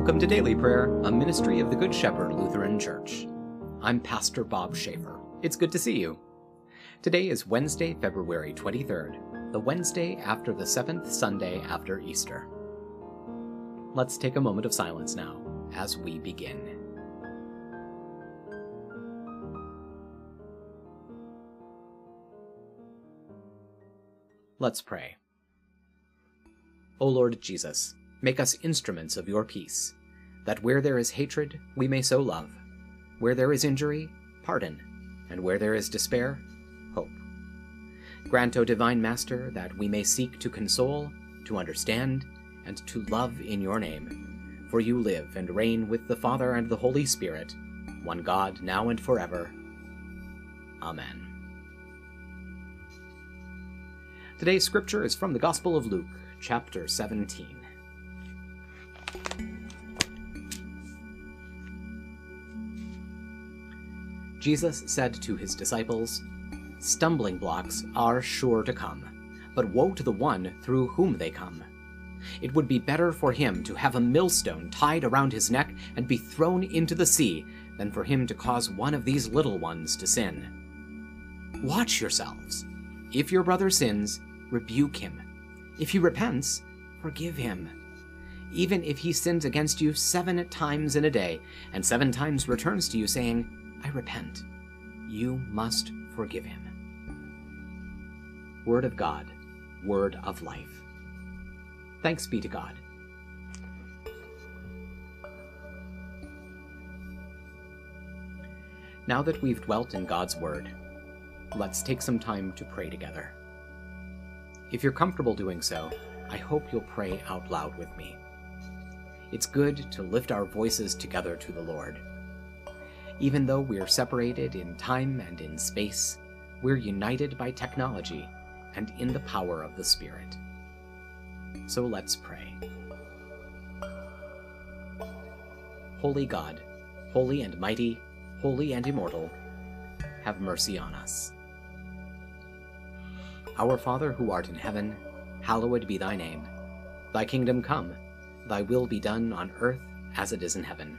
Welcome to Daily Prayer, a ministry of the Good Shepherd Lutheran Church. I'm Pastor Bob Schaefer. It's good to see you. Today is Wednesday, February 23rd, the Wednesday after the seventh Sunday after Easter. Let's take a moment of silence now as we begin. Let's pray. O Lord Jesus, Make us instruments of your peace, that where there is hatred, we may sow love, where there is injury, pardon, and where there is despair, hope. Grant, O Divine Master, that we may seek to console, to understand, and to love in your name. For you live and reign with the Father and the Holy Spirit, one God, now and forever. Amen. Today's scripture is from the Gospel of Luke, chapter 17. Jesus said to his disciples, Stumbling blocks are sure to come, but woe to the one through whom they come. It would be better for him to have a millstone tied around his neck and be thrown into the sea than for him to cause one of these little ones to sin. Watch yourselves. If your brother sins, rebuke him. If he repents, forgive him. Even if he sins against you seven times in a day, and seven times returns to you saying, I repent. You must forgive him. Word of God, word of life. Thanks be to God. Now that we've dwelt in God's Word, let's take some time to pray together. If you're comfortable doing so, I hope you'll pray out loud with me. It's good to lift our voices together to the Lord even though we're separated in time and in space, we're united by technology and in the power of the Spirit. So let's pray. Holy God, holy and mighty, holy and immortal, have mercy on us. Our Father who art in heaven, hallowed be thy name. Thy kingdom come, thy will be done on earth as it is in heaven.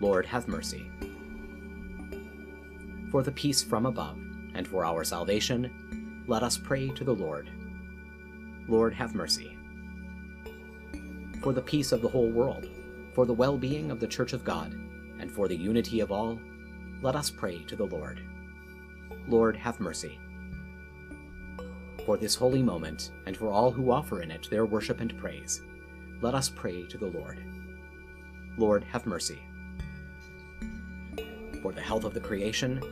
Lord, have mercy. For the peace from above, and for our salvation, let us pray to the Lord. Lord, have mercy. For the peace of the whole world, for the well being of the Church of God, and for the unity of all, let us pray to the Lord. Lord, have mercy. For this holy moment, and for all who offer in it their worship and praise, let us pray to the Lord. Lord, have mercy for the health of the creation,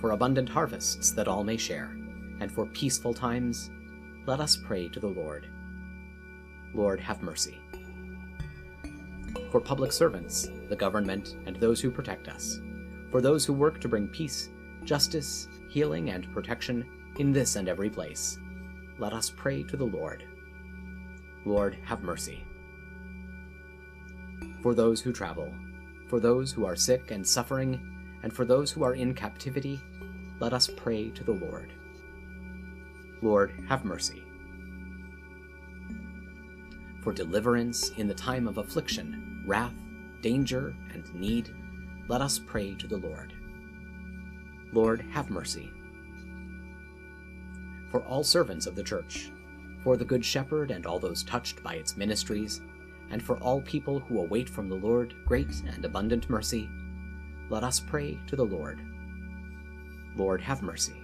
for abundant harvests that all may share, and for peaceful times, let us pray to the Lord. Lord, have mercy. For public servants, the government, and those who protect us, for those who work to bring peace, justice, healing, and protection in this and every place, let us pray to the Lord. Lord, have mercy. For those who travel, for those who are sick and suffering, and for those who are in captivity, let us pray to the Lord. Lord, have mercy. For deliverance in the time of affliction, wrath, danger, and need, let us pray to the Lord. Lord, have mercy. For all servants of the Church, for the Good Shepherd and all those touched by its ministries, and for all people who await from the Lord great and abundant mercy, let us pray to the Lord. Lord, have mercy.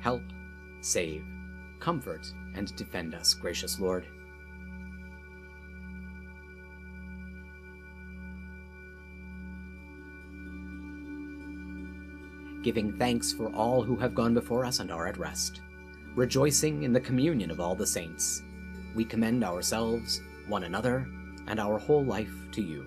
Help, save, comfort, and defend us, gracious Lord. Giving thanks for all who have gone before us and are at rest, rejoicing in the communion of all the saints, we commend ourselves, one another, and our whole life to you,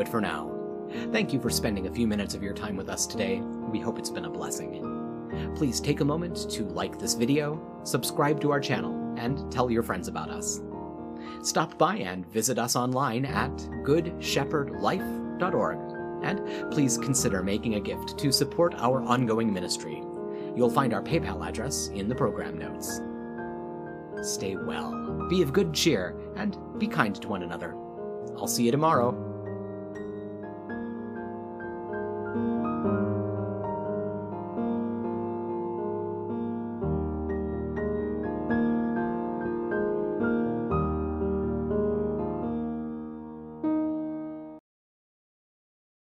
It for now. Thank you for spending a few minutes of your time with us today. We hope it's been a blessing. Please take a moment to like this video, subscribe to our channel, and tell your friends about us. Stop by and visit us online at goodshepherdlife.org, and please consider making a gift to support our ongoing ministry. You'll find our PayPal address in the program notes. Stay well, be of good cheer, and be kind to one another. I'll see you tomorrow.